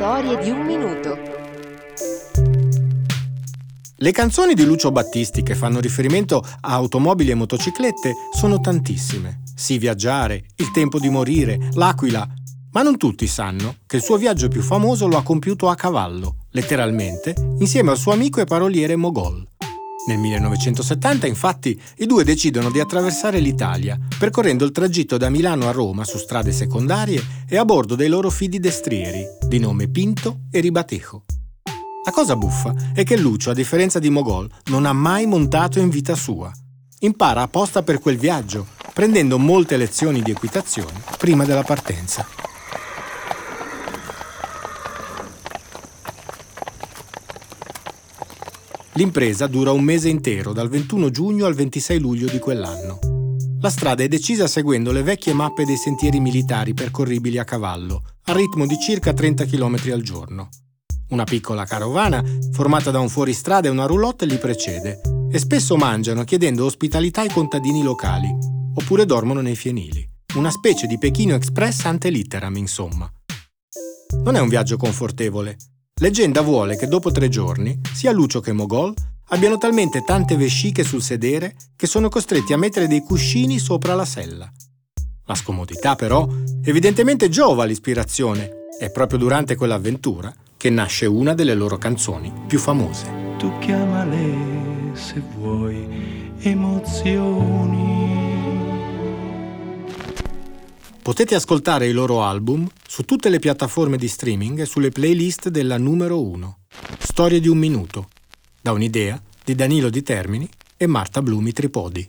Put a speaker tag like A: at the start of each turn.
A: Storie di un minuto.
B: Le canzoni di Lucio Battisti che fanno riferimento a automobili e motociclette sono tantissime. Sì viaggiare, Il tempo di morire, L'Aquila. Ma non tutti sanno che il suo viaggio più famoso lo ha compiuto a cavallo, letteralmente, insieme al suo amico e paroliere Mogol. Nel 1970, infatti, i due decidono di attraversare l'Italia, percorrendo il tragitto da Milano a Roma su strade secondarie e a bordo dei loro fidi destrieri, di nome Pinto e Ribatejo. La cosa buffa è che Lucio, a differenza di Mogol, non ha mai montato in vita sua. Impara apposta per quel viaggio, prendendo molte lezioni di equitazione prima della partenza. L'impresa dura un mese intero, dal 21 giugno al 26 luglio di quell'anno. La strada è decisa seguendo le vecchie mappe dei sentieri militari percorribili a cavallo, a ritmo di circa 30 km al giorno. Una piccola carovana, formata da un fuoristrada e una roulotte, li precede e spesso mangiano chiedendo ospitalità ai contadini locali, oppure dormono nei fienili. Una specie di Pechino Express ante litteram, insomma. Non è un viaggio confortevole, Leggenda vuole che dopo tre giorni sia Lucio che Mogol abbiano talmente tante vesciche sul sedere che sono costretti a mettere dei cuscini sopra la sella. La scomodità però evidentemente giova l'ispirazione. È proprio durante quell'avventura che nasce una delle loro canzoni più famose.
C: Tu chiamale se vuoi emozioni.
B: Potete ascoltare i loro album su tutte le piattaforme di streaming e sulle playlist della numero 1. Storie di un minuto, da un'idea di Danilo Di Termini e Marta Blumi Tripodi.